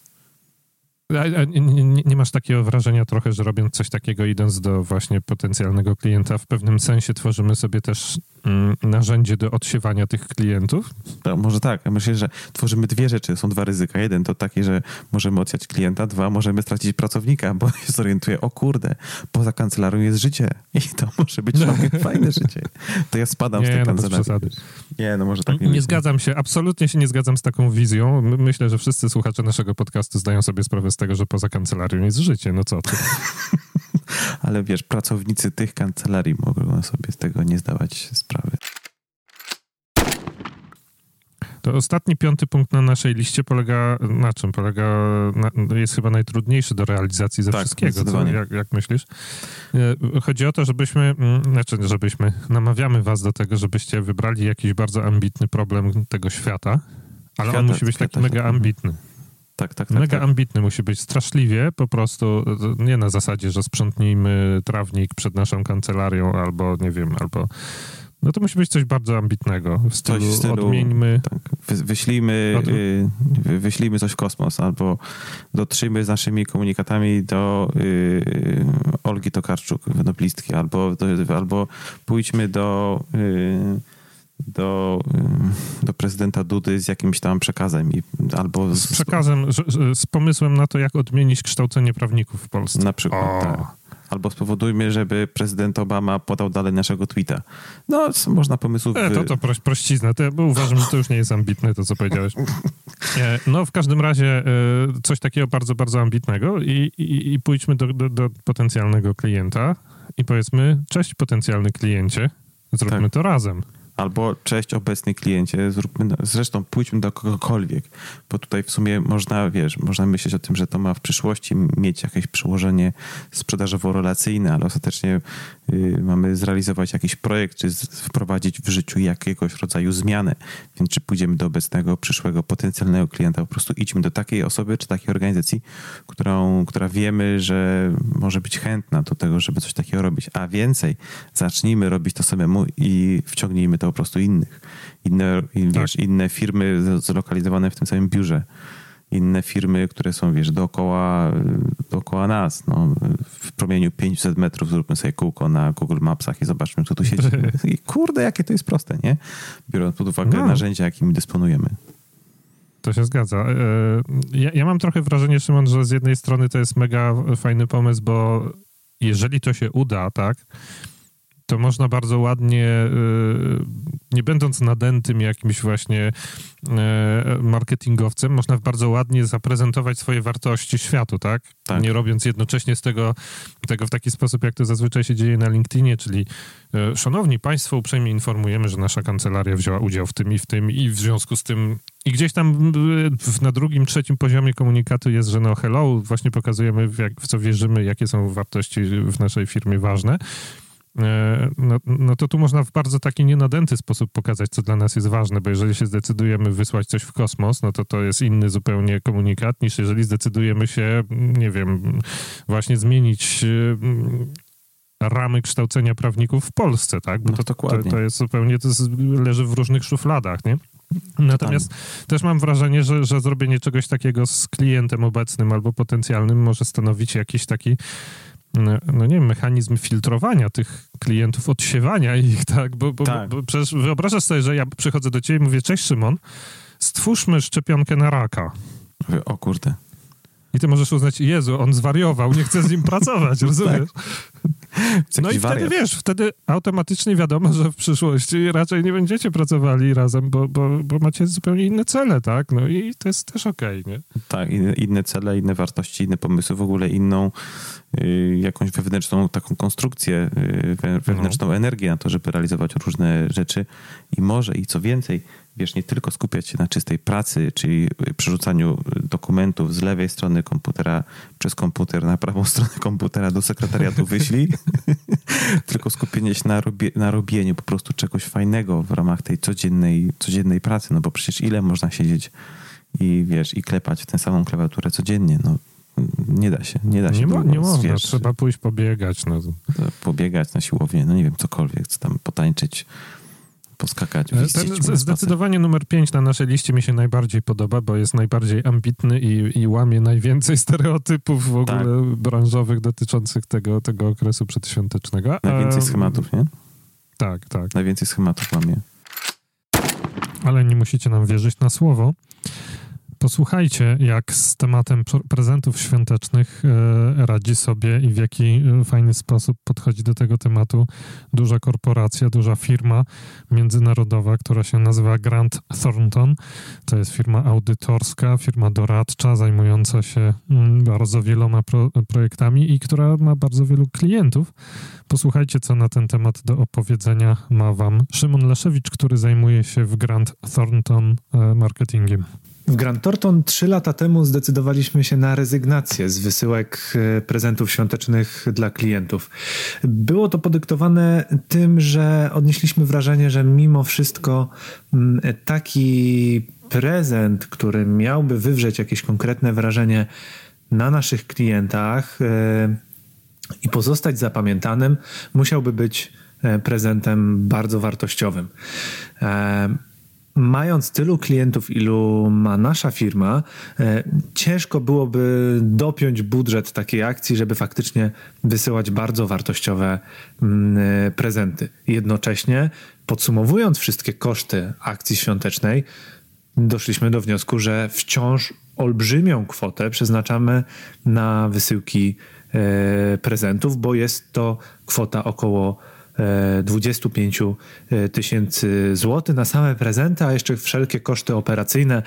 A, nie, nie, masz takiego wrażenia trochę, że robiąc coś takiego, idąc do właśnie potencjalnego klienta, w pewnym sensie tworzymy sobie też narzędzie do odsiewania tych klientów? No, może tak. Ja myślę, że tworzymy dwie rzeczy. Są dwa ryzyka. Jeden to taki, że możemy odsiać klienta. Dwa, możemy stracić pracownika, bo się zorientuje, o kurde, poza kancelarią jest życie. I to może być no. fajne życie. To ja spadam nie, z tej no kancelarii. Nie, no może tak nie Nie zgadzam się. Absolutnie się nie zgadzam z taką wizją. Myślę, że wszyscy słuchacze naszego podcastu zdają sobie sprawę z tego, że poza kancelarią jest życie, no co ty. Ale wiesz, pracownicy tych kancelarii mogą sobie z tego nie zdawać sprawy. To ostatni, piąty punkt na naszej liście polega na czym? Polega, na, jest chyba najtrudniejszy do realizacji ze tak, wszystkiego, co, jak, jak, myślisz? E, chodzi o to, żebyśmy, mm, znaczy, żebyśmy, namawiamy was do tego, żebyście wybrali jakiś bardzo ambitny problem tego świata, ale świata, on musi być taki mega ambitny. Tak, tak, tak. Mega tak. ambitny musi być, straszliwie po prostu, nie na zasadzie, że sprzątnijmy trawnik przed naszą kancelarią albo, nie wiem, albo no to musi być coś bardzo ambitnego. W stylu, coś w stylu odmieńmy... Tak, wy, wyślijmy, Od... y, wyślijmy coś w kosmos, albo dotrzyjmy z naszymi komunikatami do y, Olgi Tokarczuk, noblistki, albo, do, albo pójdźmy do... Y, do, do prezydenta Dudy z jakimś tam przekazem. I, albo z, z przekazem, z, z, pomysłem na to, jak odmienić kształcenie prawników w Polsce. Na przykład, o. tak albo spowodujmy, żeby prezydent Obama podał dalej naszego tweeta. No, można pomysłów... E, to to proś, prościzna, to ja uważam, że to już nie jest ambitne, to co powiedziałeś. E, no, w każdym razie e, coś takiego bardzo, bardzo ambitnego i, i, i pójdźmy do, do, do, potencjalnego klienta i powiedzmy, cześć potencjalny kliencie, zróbmy tak. to razem. Albo cześć obecny kliencie, zróbmy, zresztą pójdźmy do kogokolwiek, bo tutaj w sumie można, wiesz, można myśleć o tym, że to ma w przyszłości mieć jakieś przełożenie sprzedażowo-relacyjne, ale ostatecznie mamy zrealizować jakiś projekt, czy wprowadzić w życiu jakiegoś rodzaju zmianę. Więc czy pójdziemy do obecnego, przyszłego, potencjalnego klienta, po prostu idźmy do takiej osoby, czy takiej organizacji, którą, która wiemy, że może być chętna do tego, żeby coś takiego robić. A więcej, zacznijmy robić to samemu i wciągnijmy to po prostu innych. Inne, tak. wiesz, inne firmy zlokalizowane w tym samym biurze. Inne firmy, które są, wiesz, dookoła, dookoła nas. No, w promieniu 500 metrów zróbmy sobie kółko na Google Mapsach i zobaczmy, co tu się dzieje. I kurde, jakie to jest proste, nie? Biorąc pod uwagę no. narzędzia, jakimi dysponujemy. To się zgadza. E, ja, ja, mam trochę wrażenie, Szymon, że z jednej strony to jest mega fajny pomysł, bo jeżeli to się uda, tak, to można bardzo ładnie, y, nie będąc nadętym jakimś właśnie y, marketingowcem, można bardzo ładnie zaprezentować swoje wartości światu, tak? tak? Nie robiąc jednocześnie z tego, tego w taki sposób, jak to zazwyczaj się dzieje na LinkedInie, czyli y, szanowni państwo, uprzejmie informujemy, że nasza kancelaria wzięła udział w tym i w tym i w związku z tym i gdzieś tam na drugim, trzecim poziomie komunikatu jest, że no hello, właśnie pokazujemy jak, w co wierzymy, jakie są wartości w naszej firmie ważne. E, no, no to tu można w bardzo taki nienadęty sposób pokazać, co dla nas jest ważne, bo jeżeli się zdecydujemy wysłać coś w kosmos, no to to jest inny zupełnie komunikat, niż jeżeli zdecydujemy się, nie wiem, właśnie zmienić e, ramy kształcenia prawników w Polsce, tak? Bo no, to, to, to, jest zupełnie, to jest, leży w różnych szufladach, nie? Natomiast też mam wrażenie, że, że zrobienie czegoś takiego z klientem obecnym albo potencjalnym może stanowić jakiś taki no, no nie wiem, mechanizm filtrowania tych klientów, odsiewania ich, tak? Bo, bo, tak. bo przecież wyobrażasz sobie, że ja przychodzę do ciebie i mówię, cześć Szymon, stwórzmy szczepionkę na raka. O kurde. I ty możesz uznać, Jezu, on zwariował, nie chcę z nim pracować, tak. No i wtedy wariat. wiesz, wtedy automatycznie wiadomo, że w przyszłości raczej nie będziecie pracowali razem, bo, bo, bo macie zupełnie inne cele, tak? No i to jest też okej, okay, nie? Tak, inne, inne cele, inne wartości, inne pomysły, w ogóle inną y, jakąś wewnętrzną taką konstrukcję, y, wewnętrzną no. energię na to, żeby realizować różne rzeczy i może i co więcej, wiesz, nie tylko skupiać się na czystej pracy, czyli przerzucaniu dokumentów z lewej strony komputera przez komputer na prawą stronę komputera do sekretariatu wyślij, tylko skupienie się na, robie, na robieniu po prostu czegoś fajnego w ramach tej codziennej, codziennej pracy, no bo przecież ile można siedzieć i wiesz, i klepać w tę samą klawiaturę codziennie, no nie da się, nie da się. Nie, mo, nie można, wiesz, trzeba pójść pobiegać. No. Pobiegać na siłownię, no nie wiem, cokolwiek, co tam potańczyć, poskakać. Ten zdecydowanie numer 5 na naszej liście mi się najbardziej podoba, bo jest najbardziej ambitny i, i łamie najwięcej stereotypów w ogóle tak. branżowych dotyczących tego, tego okresu przedświątecznego. Najwięcej schematów, nie? Tak, tak. Najwięcej schematów łamie. Ale nie musicie nam wierzyć na słowo. Posłuchajcie, jak z tematem prezentów świątecznych e, radzi sobie i w jaki e, fajny sposób podchodzi do tego tematu duża korporacja, duża firma międzynarodowa, która się nazywa Grant Thornton. To jest firma audytorska, firma doradcza, zajmująca się mm, bardzo wieloma pro, projektami i która ma bardzo wielu klientów. Posłuchajcie, co na ten temat do opowiedzenia ma Wam Szymon Leszewicz, który zajmuje się w Grant Thornton e, marketingiem. W Grand Thornton trzy lata temu zdecydowaliśmy się na rezygnację z wysyłek e, prezentów świątecznych dla klientów. Było to podyktowane tym, że odnieśliśmy wrażenie, że mimo wszystko mm, taki prezent, który miałby wywrzeć jakieś konkretne wrażenie na naszych klientach e, i pozostać zapamiętanym, musiałby być e, prezentem bardzo wartościowym mając tylu klientów, ilu ma nasza firma, e, ciężko byłoby dopiąć budżet takiej akcji, żeby faktycznie wysyłać bardzo wartościowe mm, e, prezenty. Jednocześnie, podsumowując wszystkie koszty akcji świątecznej, doszliśmy do wniosku, że wciąż olbrzymią kwotę przeznaczamy na wysyłki e, prezentów, bo jest to kwota około 25 e, tysięcy złotych na same prezenty, a jeszcze wszelkie koszty operacyjne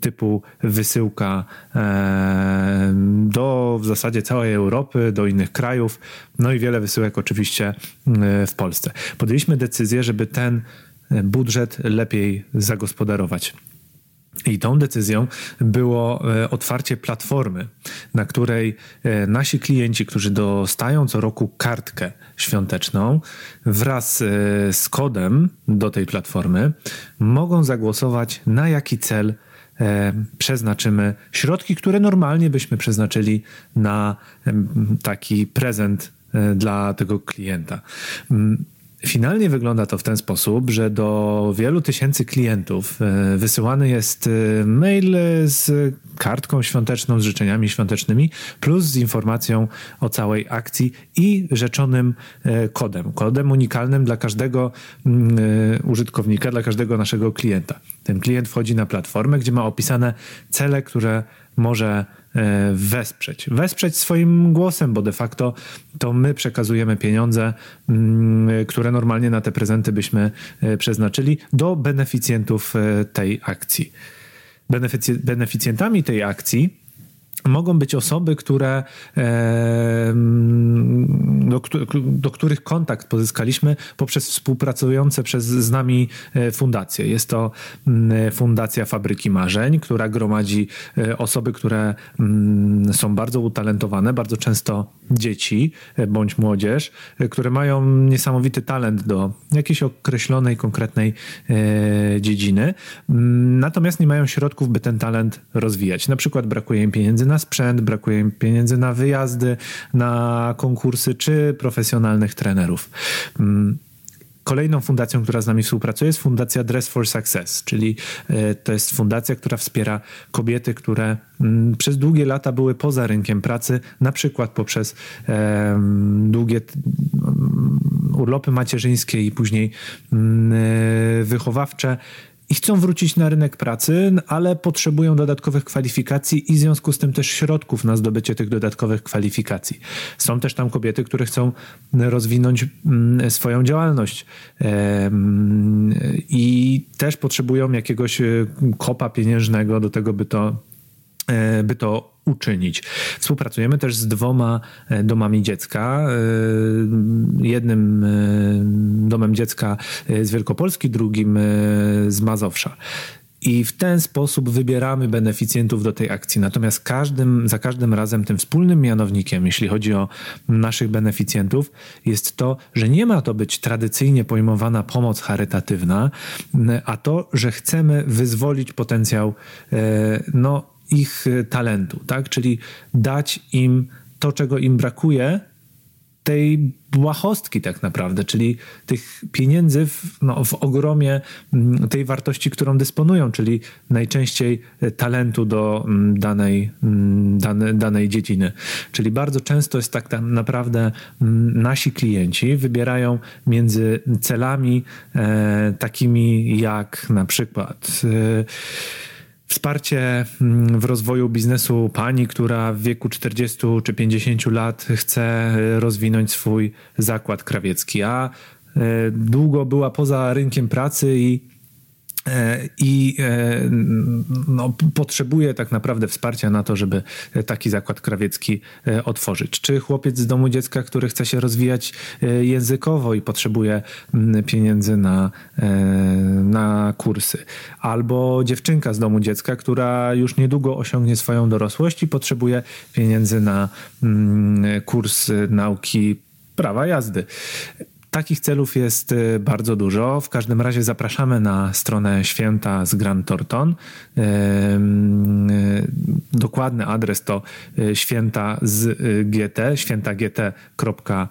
typu wysyłka e, do w zasadzie całej Europy, do innych krajów, no i wiele wysyłek oczywiście e, w Polsce. Podjęliśmy decyzję, żeby ten budżet lepiej zagospodarować. I tą decyzją było e, otwarcie platformy, na której e, nasi klienci, którzy dostają co roku kartkę świąteczną, wraz e, z kodem do tej platformy, mogą zagłosować na jaki cel przeznaczymy środki, które normalnie byśmy przeznaczyli na taki prezent dla tego klienta. Finalnie wygląda to w ten sposób, że do wielu tysięcy klientów e, wysyłany jest e, mail z kartką świąteczną, z życzeniami świątecznymi, plus z informacją o całej akcji i rzeczonym e, kodem. Kodem unikalnym dla każdego mm, użytkownika, dla każdego naszego klienta. Ten klient wchodzi na platformę, gdzie ma opisane cele, które może e, wesprzeć. Wesprzeć swoim głosem, bo de facto to my przekazujemy pieniądze, mm, które normalnie na te prezenty byśmy e, przeznaczyli, do beneficjentów e, tej akcji. Beneficjentami tej akcji mogą być osoby, które, do, do, których kontakt pozyskaliśmy poprzez współpracujące przez, z nami e, fundacje. Jest to Fundacja Fabryki Marzeń, która gromadzi e, osoby, które są bardzo utalentowane, bardzo często dzieci e, bądź młodzież, które mają niesamowity talent do jakiejś określonej, konkretnej dziedziny, natomiast nie mają środków, by ten talent rozwijać. Na przykład brakuje im pieniędzy na sprzęt, brakuje im pieniędzy na wyjazdy, na konkursy czy profesjonalnych trenerów. Mm, kolejną fundacją, która z nami współpracuje, jest Fundacja Dress for Success, czyli e, to jest fundacja, która wspiera kobiety, które mm, przez długie lata były poza rynkiem pracy, na przykład poprzez długie mm, urlopy macierzyńskie i później e, wychowawcze i chcą wrócić na rynek pracy, ale potrzebują dodatkowych kwalifikacji i w związku z tym też środków na zdobycie tych dodatkowych kwalifikacji. Są też tam kobiety, które chcą rozwinąć mm, swoją działalność i też potrzebują jakiegoś e, kopa pieniężnego do tego, by to, by to uczynić. Współpracujemy też z dwoma e, domami dziecka. E, jednym e, domem dziecka z Wielkopolski, drugim z Mazowsza. I w ten sposób wybieramy beneficjentów do tej akcji. Natomiast każdym, za każdym razem tym wspólnym mianownikiem, jeśli chodzi o naszych beneficjentów, jest to, że nie ma to być tradycyjnie pojmowana pomoc charytatywna, a to, że chcemy wyzwolić potencjał no, ich y, talentu, tak? Czyli dać im to, czego im brakuje, tej błahostki tak naprawdę, czyli tych pieniędzy w, no, w ogromie mm, tej wartości, którą dysponują, czyli najczęściej y, talentu do mm, danej, mm, dane, danej dziedziny. Czyli bardzo często jest tak naprawdę nasi klienci wybierają między celami e, takimi jak na przykład e, Wsparcie mm, w rozwoju biznesu pani, która w wieku 40 czy 50 lat chce rozwinąć swój zakład krawiecki, a e, długo była poza rynkiem pracy i i e, no, potrzebuje tak naprawdę wsparcia na to, żeby taki zakład krawiecki e, otworzyć. Czy chłopiec z domu dziecka, który chce się rozwijać językowo i potrzebuje pieniędzy na, na kursy, albo dziewczynka z domu dziecka, która już niedługo osiągnie swoją dorosłość i potrzebuje pieniędzy na kurs nauki prawa jazdy. Takich celów jest y, bardzo dużo. W każdym razie zapraszamy na stronę święta z Grand Torton. Y, dokładny adres to y, święta z GT, świętagt.com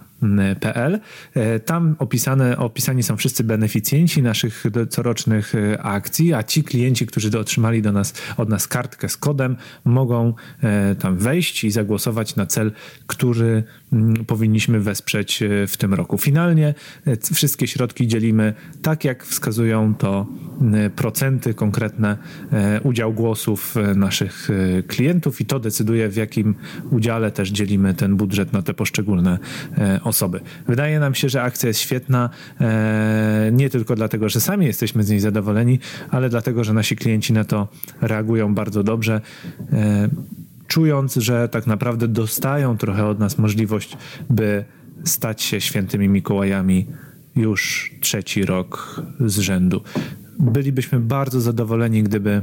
PL. E, tam opisane, opisani są wszyscy beneficjenci naszych corocznych e, akcji, a ci klienci, którzy otrzymali do nas, od nas kartkę z kodem, mogą e, tam wejść i zagłosować na cel, który mm, powinniśmy wesprzeć w tym roku. Finalnie wszystkie środki dzielimy tak, jak wskazują to procenty, konkretne udział głosów naszych klientów i to decyduje, w jakim udziale też dzielimy ten budżet na te poszczególne osoby. Wydaje nam się, że akcja jest świetna e, nie tylko dlatego, że sami jesteśmy z niej zadowoleni, ale dlatego, że nasi klienci na to reagują bardzo dobrze e, czując, że tak naprawdę dostają trochę od nas możliwość, by stać się świętymi Mikołajami już trzeci rok z rzędu. Bylibyśmy bardzo zadowoleni, gdyby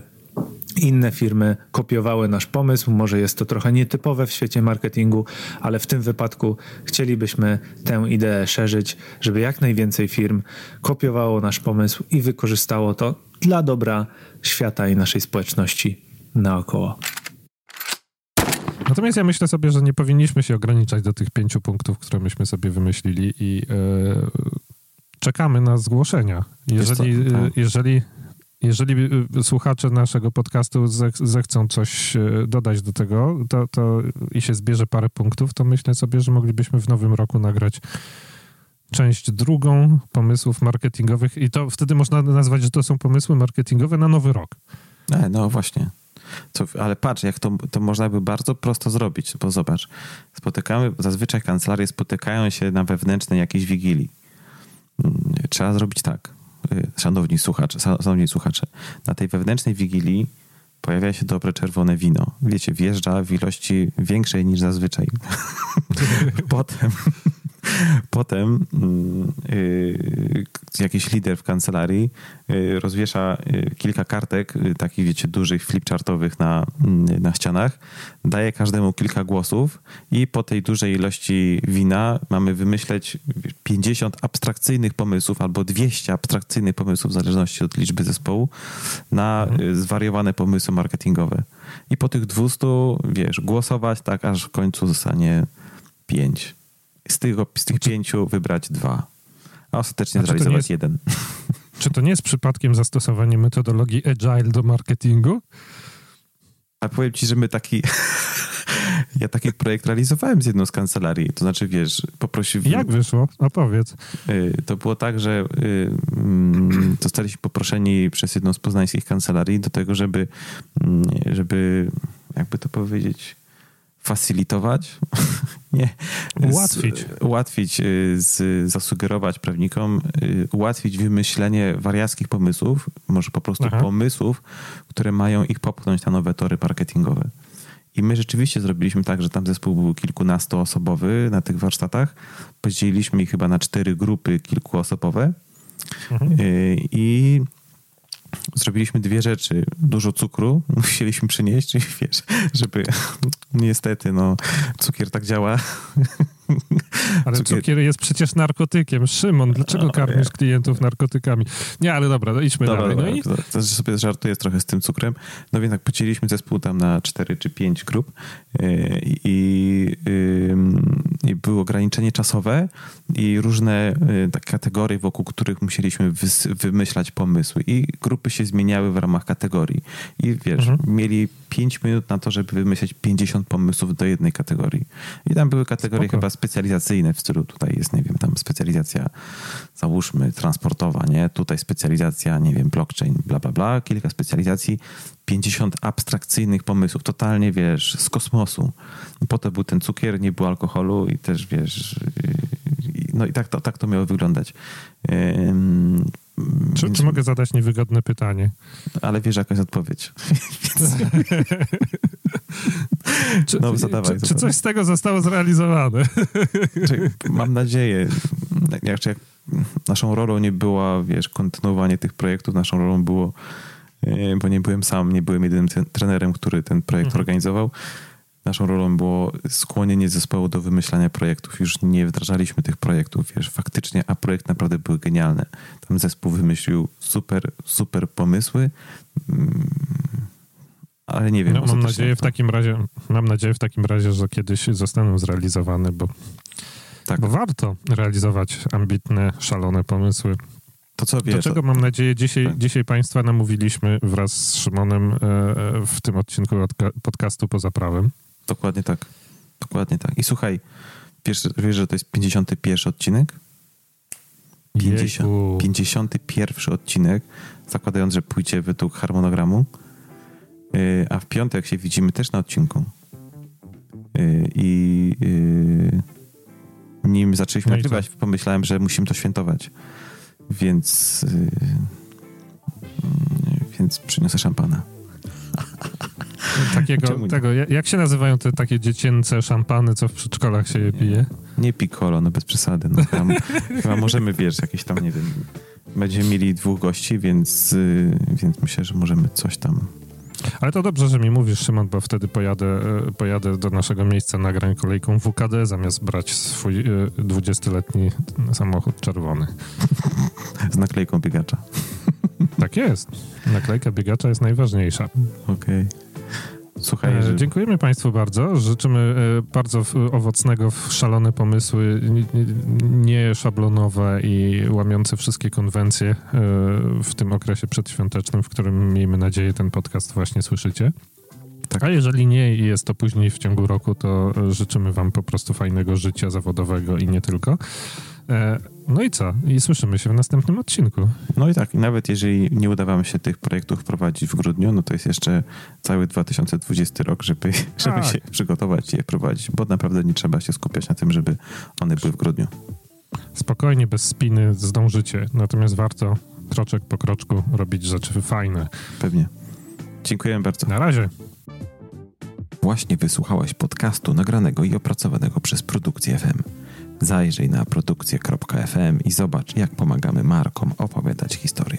inne firmy kopiowały nasz pomysł. Może jest to trochę nietypowe w świecie marketingu, ale w tym wypadku chcielibyśmy tę ideę szerzyć, żeby jak najwięcej firm kopiowało nasz pomysł i wykorzystało to dla dobra świata i naszej społeczności naokoło. Natomiast ja myślę sobie, że nie powinniśmy się ograniczać do tych pięciu punktów, które myśmy sobie wymyślili i yy, czekamy na zgłoszenia. Jeżeli, tak. jeżeli jeżeli y, słuchacze naszego podcastu zechcą coś y, dodać do tego to, to i się zbierze parę punktów, to myślę sobie, że moglibyśmy w nowym roku nagrać część drugą pomysłów marketingowych i to wtedy można nazwać, że to są pomysły marketingowe na nowy rok. E, no właśnie. Co, ale patrz, jak to, to można by bardzo prosto zrobić, bo zobacz, spotykamy, zazwyczaj kancelarie spotykają się na wewnętrznej jakiejś wigilii. Mm, trzeba zrobić tak szanowni słuchacze, szanowni słuchacze, na tej wewnętrznej wigilii pojawia się dobre czerwone wino. Wiecie, wjeżdża w ilości większej niż zazwyczaj. Potem Potem yy, jakiś lider w kancelarii yy, rozwiesza yy, kilka kartek, y, takich wiecie, dużych flipchartowych na, y, na ścianach, daje każdemu kilka głosów i po tej dużej ilości wina mamy wymyśleć 50 abstrakcyjnych pomysłów albo 200 abstrakcyjnych pomysłów w zależności od liczby zespołu na mhm. Y, zwariowane pomysły marketingowe. I po tych 200, wiesz, głosować tak, aż w końcu zostanie 5 z, tego, z tych pięciu wybrać dwa, a ostatecznie a zrealizować jest, jeden. Czy to nie jest przypadkiem zastosowanie metodologii agile do marketingu? A powiem ci, że my taki... ja taki projekt realizowałem z jedną z kancelarii. To znaczy, wiesz, poprosiłem... Jak wyszło? Opowiedz. Y, to było tak, że y, mm, zostaliśmy poproszeni przez jedną z poznańskich kancelarii do tego, żeby, mm, żeby jakby to powiedzieć facilitować, nie, ułatwić, z, ułatwić, y, z, zasugerować prawnikom, y, ułatwić wymyślenie wariackich pomysłów, może po prostu Aha. pomysłów, które mają ich popchnąć na nowe tory marketingowe. I my rzeczywiście zrobiliśmy tak, że tam zespół był kilkunastoosobowy na tych warsztatach. Podzieliliśmy ich chyba na cztery grupy kilkuosobowe. Mhm. Y, I zrobiliśmy dwie rzeczy. Dużo cukru musieliśmy przynieść, wiesz, żeby niestety, no, cukier tak działa. Ale cukier... cukier jest przecież narkotykiem. Szymon, dlaczego no, karmisz klientów narkotykami? Nie, ale dobra, no idźmy dobra, dalej. Dobra, no i... to, sobie żartuję trochę z tym cukrem. No więc tak, podzieliliśmy zespół tam na cztery czy pięć grup yy, i, yy, i było ograniczenie czasowe i różne yy, tak kategorie, wokół których musieliśmy wymyślać pomysły i grupy się zmieniały w ramach kategorii. I wiesz, mhm. mieli 5 minut na to, żeby wymyśleć 50 pomysłów do jednej kategorii. I tam były kategorie Spoko. chyba specjalizacyjne w stylu tutaj jest, nie wiem, tam specjalizacja załóżmy transportowa, nie? Tutaj specjalizacja, nie wiem, blockchain, bla, bla, bla. Kilka specjalizacji, 50 abstrakcyjnych pomysłów, totalnie, wiesz, z kosmosu. Potem był ten cukier, nie było alkoholu i też, wiesz, no i tak to, tak to miało wyglądać. czy, Więc... czy, mogę zadać niewygodne pytanie? Ale wiesz, jaka jest odpowiedź. czy, no, zadawaj, czy, czy, coś z tego zostało zrealizowane? Mam nadzieję. Jak, jak naszą rolą nie była, wiesz, kontynuowanie tych projektów, naszą rolą było, e, bo nie byłem sam, nie byłem jedynym trenerem, który ten projekt mhm. organizował. Naszą rolą było skłonienie zespołu do wymyślania projektów. Już nie wdrażaliśmy tych projektów, wiesz, faktycznie, a projekty naprawdę były genialne. Tam zespół wymyślił super, super pomysły, mm, ale nie wiem. No, mam nadzieję w takim razie, mam nadzieję w takim razie, że kiedyś zostaną zrealizowane, bo, tak. bo warto realizować ambitne, szalone pomysły. To co wiesz? Do czego mam nadzieję dzisiaj, tak. dzisiaj Państwa namówiliśmy wraz z Szymonem e, e, w tym odcinku podcastu poza prawem. Dokładnie tak. Dokładnie tak. I słuchaj, wiesz, wiesz że to jest 51 odcinek? 50, 51 odcinek, zakładając, że pójdzie według harmonogramu. Yy, a w piątek się widzimy też na odcinku. Yy, I yy, nim zaczęliśmy no nagrywać, pomyślałem, że musimy to świętować. Więc, y, więc przyniosę szampana. Takiego, tego, jak się nazywają te takie dziecięce szampany, co w przedszkolach się je pije? Nie piccolo, no bez przesady. No, chyba, chyba możemy, wiesz, jakieś tam, nie wiem, będziemy mieli dwóch gości, więc, y, więc myślę, że możemy coś tam ale to dobrze, że mi mówisz, Szymon, bo wtedy pojadę, e, pojadę do naszego miejsca nagrań kolejką WKD, zamiast brać swój 20-letni e, samochód czerwony. Z naklejką biegacza. Tak jest. Naklejka biegacza jest najważniejsza. Okej. Okay. Słuchaj, e, Dziękujemy Państwu bardzo. Życzymy e, bardzo owocnego w szalone pomysły, nie szablonowe i łamiące wszystkie konwencje e, w tym okresie przedświątecznym, w którym miejmy nadzieję ten podcast właśnie słyszycie. Tak. A jeżeli nie i jest to później w ciągu roku, to życzymy Wam po prostu fajnego życia zawodowego i nie tylko. E, no i co? I słyszymy się w następnym odcinku. No i tak, nawet jeżeli nie uda wam się tych projektów prowadzić w grudniu, no to jest jeszcze cały 2020 rok, żeby, żeby tak. się przygotować i je prowadzić, bo naprawdę nie trzeba się skupiać na tym, żeby one były w grudniu. Spokojnie, bez spiny zdążycie, natomiast warto kroczek po kroczku robić rzeczy fajne. Pewnie. Dziękuję bardzo. Na razie. Właśnie wysłuchałeś podcastu nagranego i opracowanego przez Produkcję FM. Zajrzyj na produkcję.fm i zobacz, jak pomagamy markom opowiadać historię.